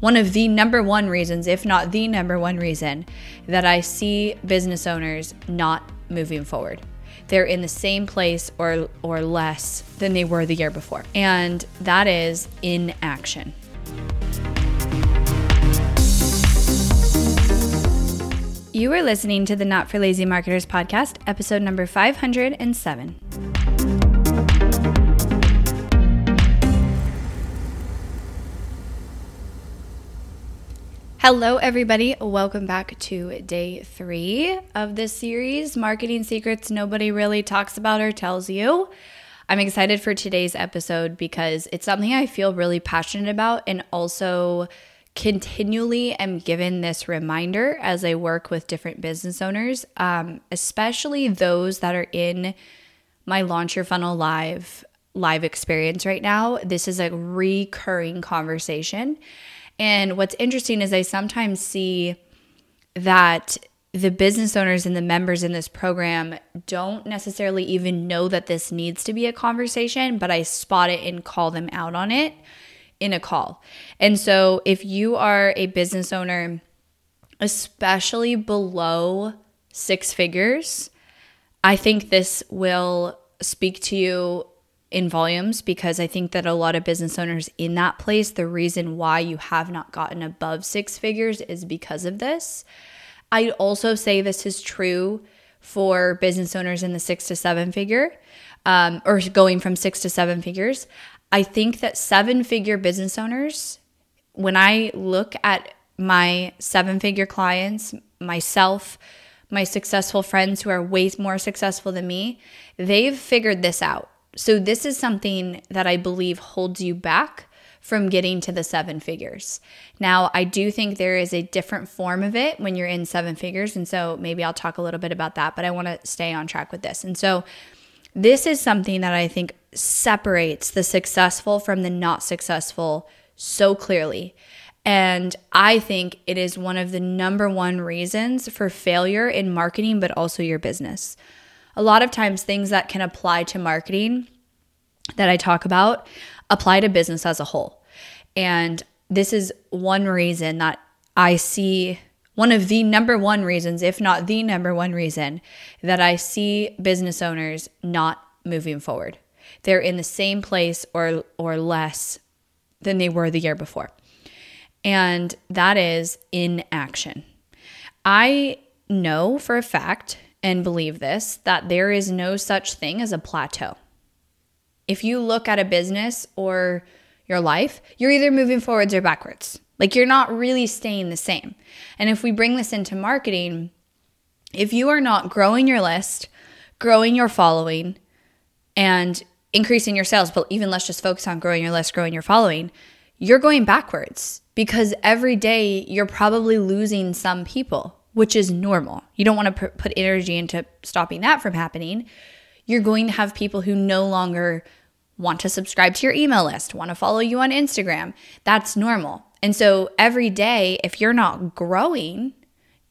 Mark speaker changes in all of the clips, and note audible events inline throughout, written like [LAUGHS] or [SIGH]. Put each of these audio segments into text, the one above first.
Speaker 1: one of the number one reasons, if not the number one reason, that I see business owners not moving forward. They're in the same place or or less than they were the year before. And that is inaction. You are listening to the Not for Lazy Marketers podcast, episode number 507. Hello, everybody. Welcome back to day three of this series Marketing Secrets Nobody Really Talks About or Tells You. I'm excited for today's episode because it's something I feel really passionate about and also continually am given this reminder as I work with different business owners, um, especially those that are in my Launch Your Funnel Live live experience right now. This is a recurring conversation. And what's interesting is I sometimes see that the business owners and the members in this program don't necessarily even know that this needs to be a conversation, but I spot it and call them out on it in a call. And so if you are a business owner, especially below six figures, I think this will speak to you in volumes because I think that a lot of business owners in that place, the reason why you have not gotten above six figures is because of this. I'd also say this is true for business owners in the six to seven figure um, or going from six to seven figures. I think that seven figure business owners, when I look at my seven figure clients, myself, my successful friends who are way more successful than me, they've figured this out so, this is something that I believe holds you back from getting to the seven figures. Now, I do think there is a different form of it when you're in seven figures. And so, maybe I'll talk a little bit about that, but I want to stay on track with this. And so, this is something that I think separates the successful from the not successful so clearly. And I think it is one of the number one reasons for failure in marketing, but also your business a lot of times things that can apply to marketing that I talk about apply to business as a whole. And this is one reason that I see one of the number one reasons, if not the number one reason, that I see business owners not moving forward. They're in the same place or or less than they were the year before. And that is inaction. I know for a fact and believe this that there is no such thing as a plateau. If you look at a business or your life, you're either moving forwards or backwards. Like you're not really staying the same. And if we bring this into marketing, if you are not growing your list, growing your following, and increasing your sales, but even let's just focus on growing your list, growing your following, you're going backwards because every day you're probably losing some people which is normal. You don't want to put energy into stopping that from happening. You're going to have people who no longer want to subscribe to your email list, want to follow you on Instagram. That's normal. And so every day, if you're not growing,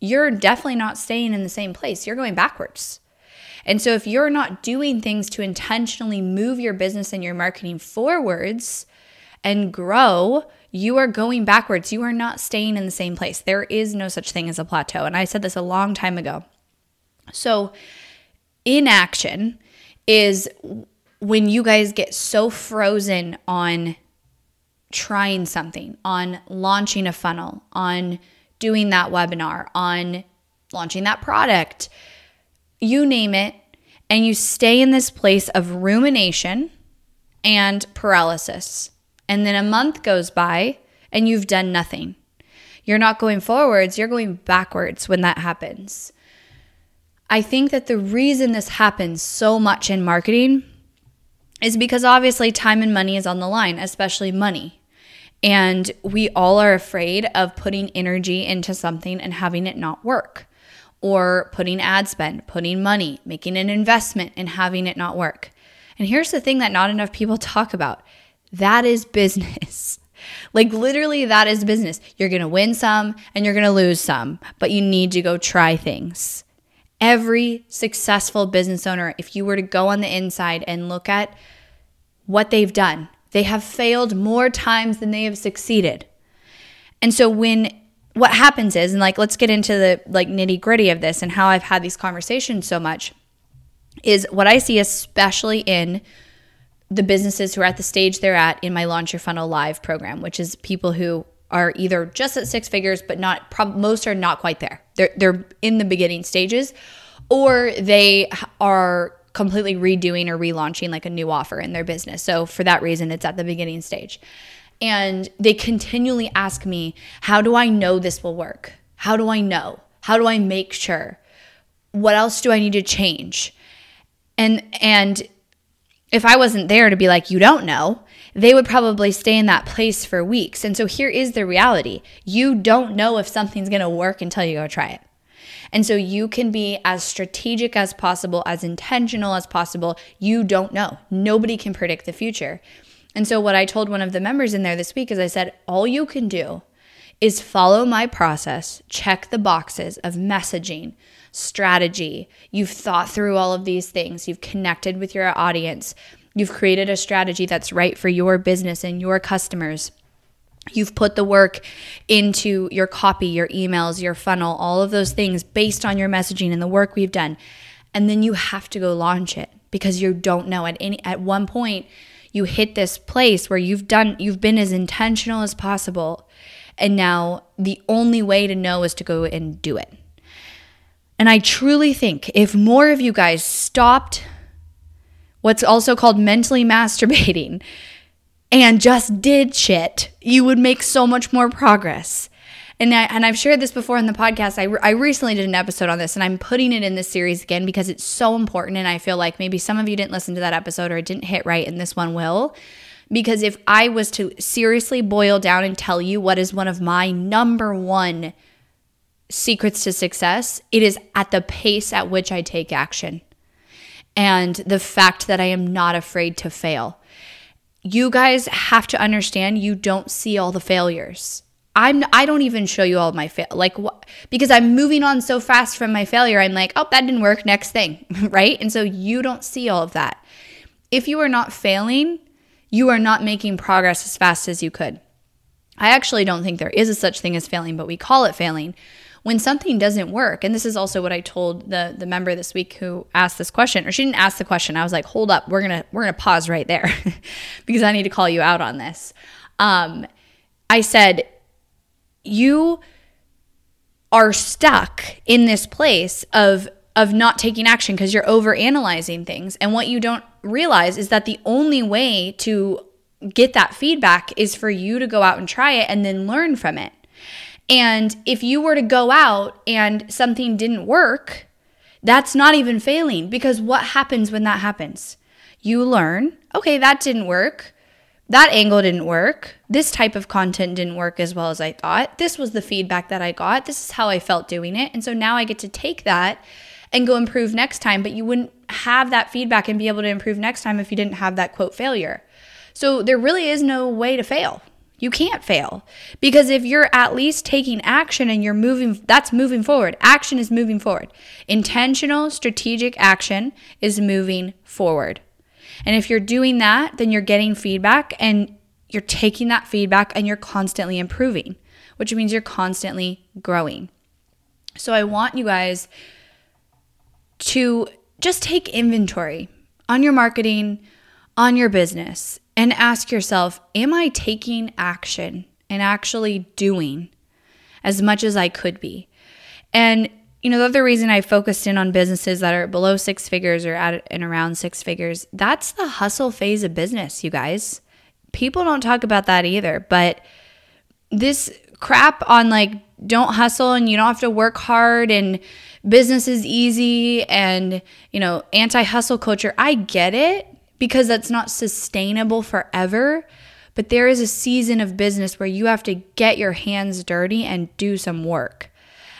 Speaker 1: you're definitely not staying in the same place. You're going backwards. And so if you're not doing things to intentionally move your business and your marketing forwards and grow, you are going backwards. You are not staying in the same place. There is no such thing as a plateau. And I said this a long time ago. So, inaction is when you guys get so frozen on trying something, on launching a funnel, on doing that webinar, on launching that product, you name it, and you stay in this place of rumination and paralysis. And then a month goes by and you've done nothing. You're not going forwards, you're going backwards when that happens. I think that the reason this happens so much in marketing is because obviously time and money is on the line, especially money. And we all are afraid of putting energy into something and having it not work, or putting ad spend, putting money, making an investment and having it not work. And here's the thing that not enough people [LAUGHS] talk about that is business. [LAUGHS] Like, literally, that is business. You're going to win some and you're going to lose some, but you need to go try things. Every successful business owner, if you were to go on the inside and look at what they've done, they have failed more times than they have succeeded. And so when what happens is, and like let's get into the like nitty gritty of this and how I've had these conversations so much, is what I see, especially in the businesses who are at the stage they're at in my Launch Your Funnel Live program, which is people who are either just at six figures, but not prob- most are not quite there. They're they're in the beginning stages, or they are completely redoing or relaunching like a new offer in their business. So for that reason, it's at the beginning stage. And they continually ask me, How do I know this will work? How do I know? How do I make sure? What else do I need to change? And and if I wasn't there to be like, you don't know, they would probably stay in that place for weeks. And so here is the reality you don't know if something's gonna work until you go try it. And so you can be as strategic as possible, as intentional as possible. You don't know. Nobody can predict the future. And so, what I told one of the members in there this week is I said, all you can do is follow my process, check the boxes of messaging, strategy. You've thought through all of these things, you've connected with your audience, you've created a strategy that's right for your business and your customers. You've put the work into your copy, your emails, your funnel, all of those things based on your messaging and the work we've done. And then you have to go launch it because you don't know at any at one point you hit this place where you've done you've been as intentional as possible and now the only way to know is to go and do it and i truly think if more of you guys stopped what's also called mentally masturbating and just did shit you would make so much more progress and I, and I've shared this before in the podcast. I, re- I recently did an episode on this, and I'm putting it in this series again because it's so important. And I feel like maybe some of you didn't listen to that episode or it didn't hit right, and this one will. Because if I was to seriously boil down and tell you what is one of my number one secrets to success, it is at the pace at which I take action and the fact that I am not afraid to fail. You guys have to understand you don't see all the failures. I'm I don't even show you all my fail like what because I'm moving on so fast from my failure. I'm like, "Oh, that didn't work, next thing." [LAUGHS] right? And so you don't see all of that. If you are not failing, you are not making progress as fast as you could. I actually don't think there is a such thing as failing, but we call it failing when something doesn't work. And this is also what I told the the member this week who asked this question, or she didn't ask the question. I was like, "Hold up, we're gonna we're gonna pause right there [LAUGHS] because I need to call you out on this." Um, I said you are stuck in this place of of not taking action because you're over analyzing things and what you don't realize is that the only way to get that feedback is for you to go out and try it and then learn from it and if you were to go out and something didn't work that's not even failing because what happens when that happens you learn okay that didn't work that angle didn't work. This type of content didn't work as well as I thought. This was the feedback that I got. This is how I felt doing it. And so now I get to take that and go improve next time. But you wouldn't have that feedback and be able to improve next time if you didn't have that quote failure. So there really is no way to fail. You can't fail because if you're at least taking action and you're moving, that's moving forward. Action is moving forward. Intentional, strategic action is moving forward. And if you're doing that, then you're getting feedback and you're taking that feedback and you're constantly improving, which means you're constantly growing. So I want you guys to just take inventory on your marketing, on your business, and ask yourself Am I taking action and actually doing as much as I could be? And you know, the other reason I focused in on businesses that are below six figures or at and around six figures, that's the hustle phase of business, you guys. People don't talk about that either, but this crap on like don't hustle and you don't have to work hard and business is easy and, you know, anti hustle culture, I get it because that's not sustainable forever. But there is a season of business where you have to get your hands dirty and do some work.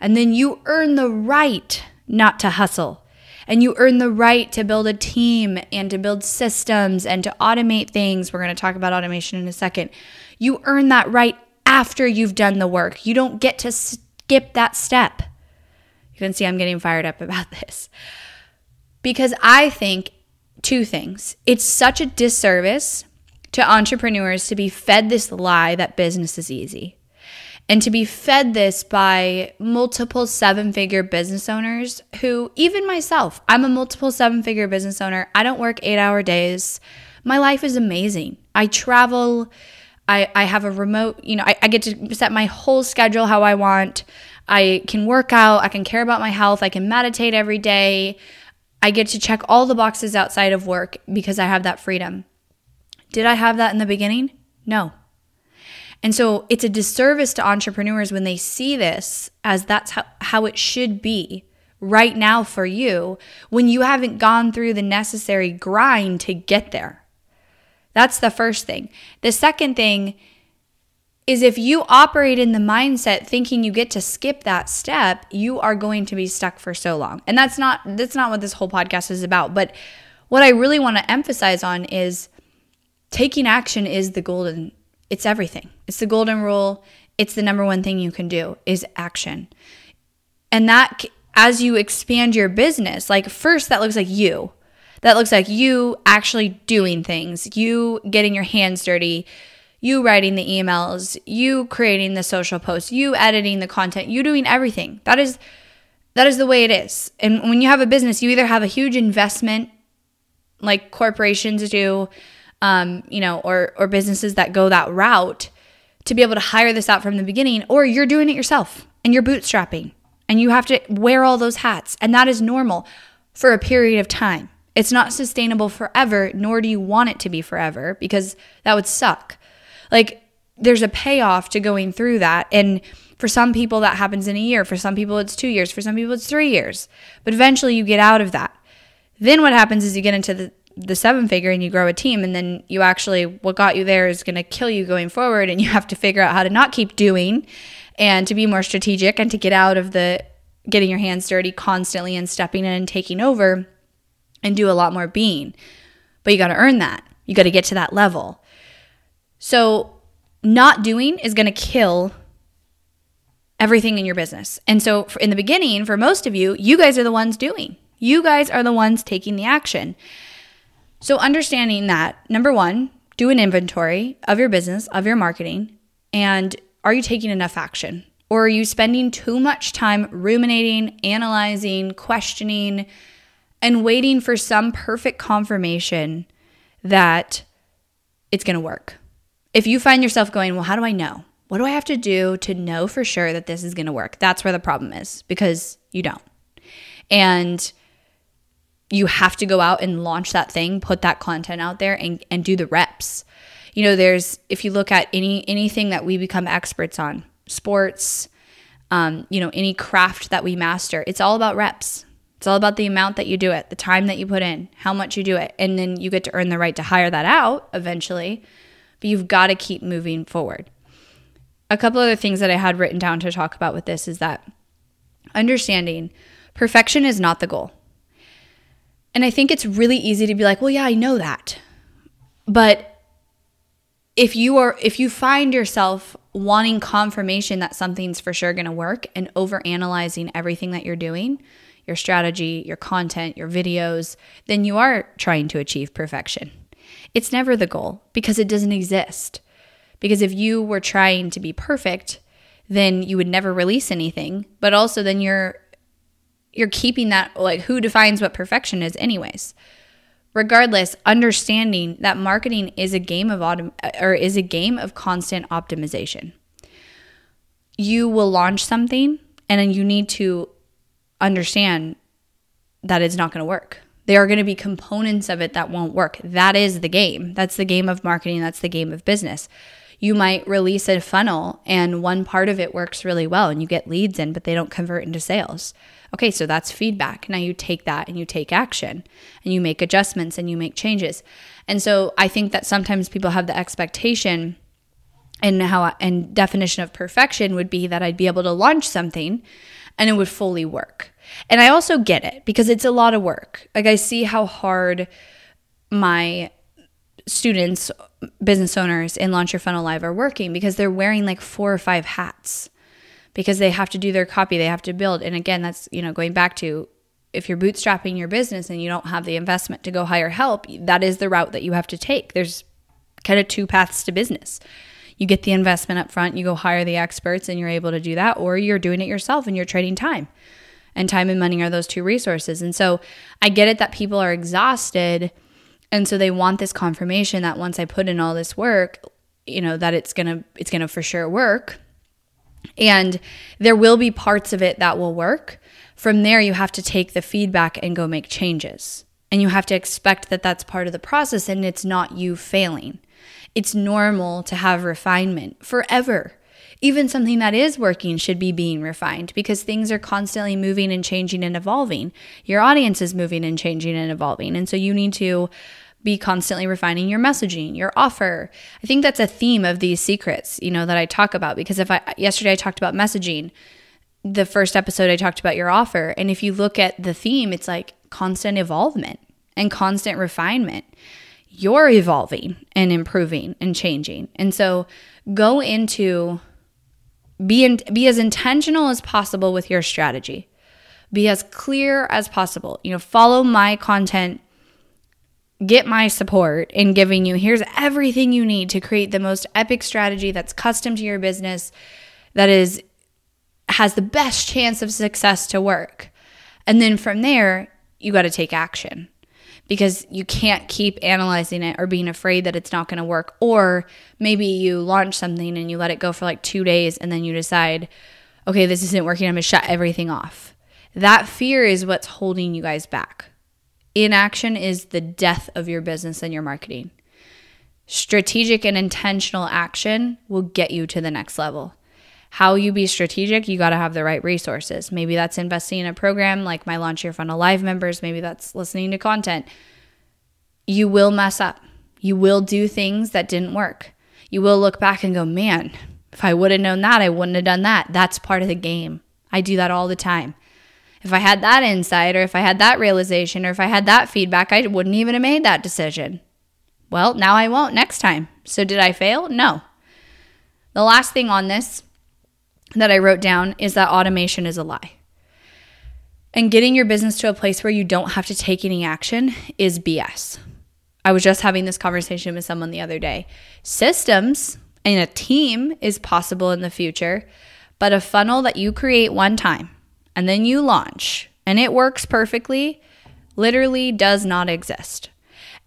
Speaker 1: And then you earn the right not to hustle. And you earn the right to build a team and to build systems and to automate things. We're going to talk about automation in a second. You earn that right after you've done the work. You don't get to skip that step. You can see I'm getting fired up about [LAUGHS] this. Because I think two things. It's such a disservice to entrepreneurs to be fed this lie that business is easy. and to be fed this by multiple seven figure business owners who, even myself, I'm a multiple seven figure business owner. I don't work eight hour days. My life is amazing. I travel. I, I have a remote, you know, I, I get to set my whole schedule how I want. I can work out. I can care about my health. I can meditate every day. I get to check all the boxes outside of work because I have that freedom. Did I have that in the beginning? No. And so it's a disservice to entrepreneurs when they see this as that's how, how it should be right now for you when you haven't gone through the necessary grind to get there. That's the first thing. The second thing is if you operate in the mindset thinking you get to skip that step, you are going to be stuck for so long. And that's not that's not what this whole podcast is about, but what I really want to emphasize on is taking action is the golden it's everything. It's the golden rule. It's the number one thing you can do is action. And that as you expand your business, like first that looks like you. That looks like you actually doing things, you getting your hands dirty, you writing the emails, you creating the social posts, you editing the content, you doing everything. That is that is the way it is. And when you have a business, you either have a huge investment like corporations do, um, you know, or or businesses that go that route to be able to hire this out from the beginning, or you're doing it yourself and you're bootstrapping and you have to wear all those hats. And that is normal for a period of time. It's not sustainable forever, nor do you want it to be forever because that would suck. Like, there's a payoff to going through that. And for some people, that happens in a year. For some people, it's two years. For some people, it's three years. But eventually, you get out of that. Then what happens is you get into the, the seven figure and you grow a team. And then you actually, what got you there is going to kill you going forward. And you have to figure out how to not keep doing and to be more strategic and to get out of the getting your hands dirty constantly and stepping in and taking over and do a lot more being. But you got to earn that. You got to get to that level. So, not doing is going to kill everything in your business. And so, in the beginning, for most of you, you guys are the ones doing. You guys are the ones taking the action. So, understanding that, number one, do an inventory of your business, of your marketing, and are you taking enough action? Or are you spending too much time ruminating, analyzing, questioning, and waiting for some perfect confirmation that it's going to work. If you find yourself going, well, how do I know? What do I have to do to know for sure that this is going to work? That's where the problem is because you don't. And you have to go out and launch that thing, put that content out there and, and do the reps. You know, there's if you look at any anything that we become experts on, sports, um, you know, any craft that we master, it's all about reps. It's all about the amount that you do it, the time that you put in, how much you do it. And then you get to earn the right to hire that out eventually. But you've got to keep moving forward. A couple other things that I had written down to talk about with this is that understanding perfection is not the goal. And I think it's really easy to be like, well, yeah, I know that. But if you are if you find yourself wanting confirmation that something's for sure going to work and over analyzing everything that you're doing, your strategy, your content, your videos, then you are trying to achieve perfection. It's never the goal because it doesn't exist. Because if you were trying to be perfect, then you would never release anything, but also then you're you're keeping that like who defines what perfection is anyways. Regardless, understanding that marketing is a game of autom- uh, or is a game of constant optimization. You will launch something and then you need to understand that it's not going to work. There are going to be components of it that won't work. That is the game. That's the game of marketing. That's the game of business. You might release a funnel and one part of it works really well and you get leads in, but they don't convert into sales. Okay, so that's feedback. Now you take that and you take action and you make adjustments and you make changes. And so I think that sometimes people have the expectation and how and definition of perfection would be that I'd be able to launch something and it would fully work. And I also get it because it's a lot of work. Like I see how hard my students, business owners in Launch Your Funnel Live are working because they're wearing like four or five hats because they have to do their copy, they have to build. And again, that's, you know, going back to if you're bootstrapping your business and you don't have the investment to go hire help, that is the route that you have to take. There's kind of two paths to business. You get the investment up front, you go hire the experts, and you're able to do that, or you're doing it yourself and you're trading time. And time and money are those two resources. And so I get it that people are exhausted. And so they want this confirmation that once I put in all this work, you know, that it's gonna it's gonna for sure work. And there will be parts of it that will work. From there, you have to take the feedback and go make changes. And you have to expect that that's part of the process and it's not you failing. It's normal to have refinement forever. Even something that is working should be being refined because things are constantly moving and changing and evolving. Your audience is moving and changing and evolving. And so you need to be constantly refining your messaging, your offer. I think that's a theme of these secrets, you know, that I talk about because if I yesterday I talked about messaging, the first episode I talked about your offer, and if you look at the theme, it's like constant evolvement and constant refinement. You're evolving and improving and changing. And so go into be in, be as intentional as possible with your strategy. Be as clear as possible. You know, follow my content get my support in giving you here's everything you need to create the most epic strategy that's custom to your business that is has the best chance of success to work. And then from there, you got to take action because you can't keep analyzing it or being afraid that it's not going to work. Or maybe you launch something and you let it go for like two days and then you decide, okay, this isn't working. I'm going to shut everything off. That fear is what's holding you guys back. Inaction is the death of your business and your marketing. Strategic and intentional action will get you to the next level. How you be strategic, you got to have the right resources. Maybe that's investing in a program like my Launch Your Funnel Live members. Maybe that's listening to content. You will mess up. You will do things that didn't work. You will look back and go, man, if I would have known that, I wouldn't have done that. That's part of the game. I do that all the time. If I had that insight, or if I had that realization, or if I had that feedback, I wouldn't even have made that decision. Well, now I won't next time. So did I fail? No. The last thing on this that I wrote down is that automation is a lie. And getting your business to a place where you don't have to take any action is BS. I was just having this conversation with someone the other day. Systems and a team is possible in the future, but a funnel that you create one time and then you launch and it works perfectly literally does not exist.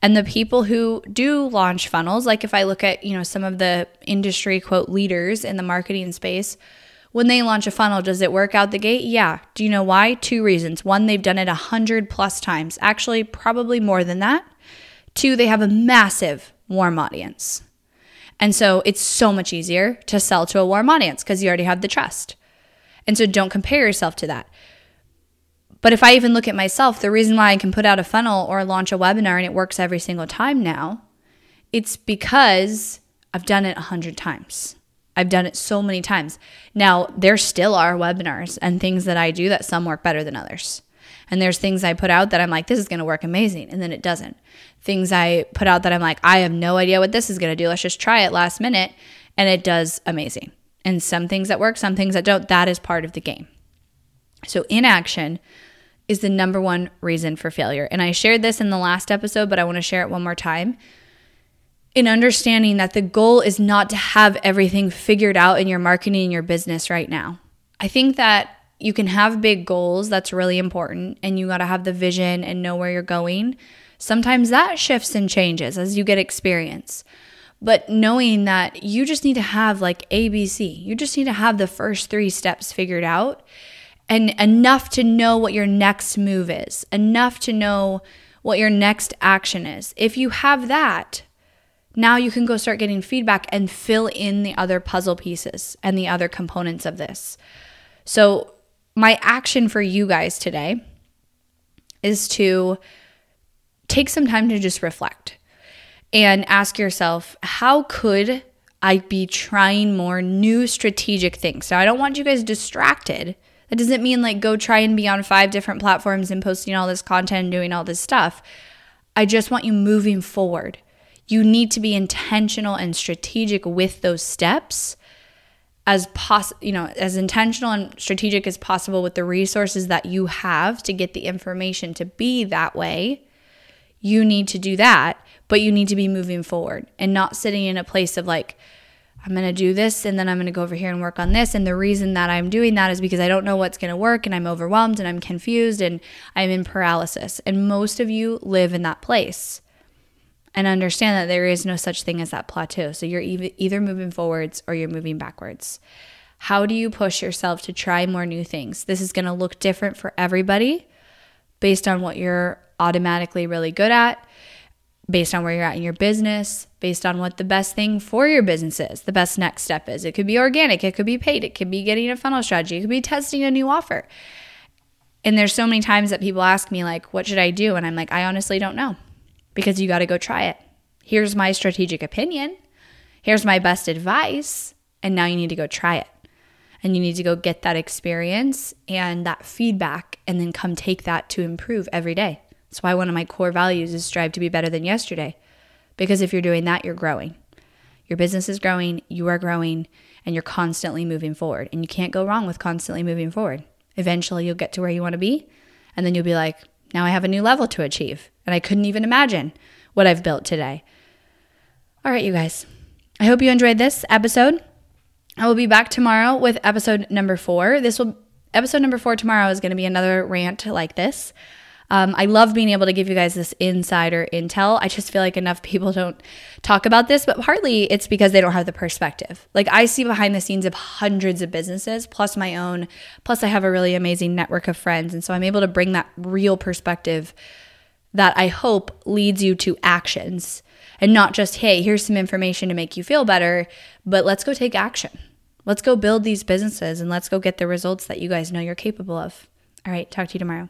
Speaker 1: And the people who do launch funnels, like if I look at, you know, some of the industry quote leaders in the marketing space, when they launch a funnel, does it work out the gate? Yeah. Do you know why? Two reasons. One, they've done it a hundred plus times, actually, probably more than that. Two, they have a massive warm audience. And so it's so much easier to sell to a warm audience because you already have the trust. And so don't compare yourself to that. But if I even look at myself, the reason why I can put out a funnel or launch a webinar and it works every single time now, it's because I've done it a hundred times. I've done it so many times. Now, there still are webinars and things that I do that some work better than others. And there's things I put out that I'm like, this is going to work amazing. And then it doesn't. Things I put out that I'm like, I have no idea what this is going to do. Let's just try it last minute. And it does amazing and some things that work, some things that don't. That is part of the game. So, inaction is the number one reason for failure. And I shared this in the last episode, but I want to share it one more time. In understanding that the goal is not to have everything figured out in your marketing and your business right now. I think that you can have big goals, that's really important, and you got to have the vision and know where you're going. Sometimes that shifts and changes as you get experience but knowing that you just need to have like ABC, you just need to have the first three steps figured out and enough to know what your next move is, enough to know what your next action is. If you have that, now you can go start getting feedback and fill in the other puzzle pieces and the other components of this. So, my action for you guys today is to take some time to just reflect and ask yourself, how could I be trying more new strategic things? Now, I don't want you guys distracted. That doesn't mean like go try and be on five different platforms and posting all this content and doing all this stuff. I just want you moving forward. You need to be intentional and strategic with those steps as pos you know as intentional and strategic as possible with the resources that you have to get the information to be that way you need to do that but you need to be moving forward and not sitting in a place of like, I'm going to do this and then I'm going to go over here and work on this. And the reason that I'm doing that is because I don't know what's going to work and I'm overwhelmed and I'm confused and I'm in paralysis. And most of you live in that place and understand that there is no such thing as that plateau. So you're either moving forwards or you're moving backwards. How do you push yourself to try more new things? This is going to look different for everybody based on what you're automatically really good at based on where you're at in your business, based on what the best thing for your business is, the best next step is. It could be organic, it could be paid, it could be getting a funnel strategy, it could be testing a new offer. And there's so many times that people ask me, like, what should I do? And I'm like, I honestly don't know because you got to go try it. Here's my strategic opinion. Here's my best advice. And now you need to go try it. And you need to go get that experience and that feedback and then come take that to improve every day. That's why one of my core values is strive to be better than yesterday. Because if you're doing that, you're growing. Your business is growing, you are growing, and you're constantly moving forward. And you can't go wrong with constantly moving forward. Eventually, you'll get to where you want to be, and then you'll be like, now I have a new level to achieve. And I couldn't even imagine what I've built today. All right, you guys. I hope you enjoyed this episode. I will be back tomorrow with episode number four. This will episode number four tomorrow is going to be another rant like this. Um, I love being able to give you guys this insider intel. I just feel like enough people don't talk about this, but partly it's because they don't have the perspective. Like I see behind the scenes of hundreds of businesses, plus my own, plus I have a really amazing network of friends. And so I'm able to bring that real perspective that I hope leads you to actions and not just, hey, here's some information to make you feel better, but let's go take action. Let's go build these businesses and let's go get the results that you guys know you're capable of. All right, talk to you tomorrow.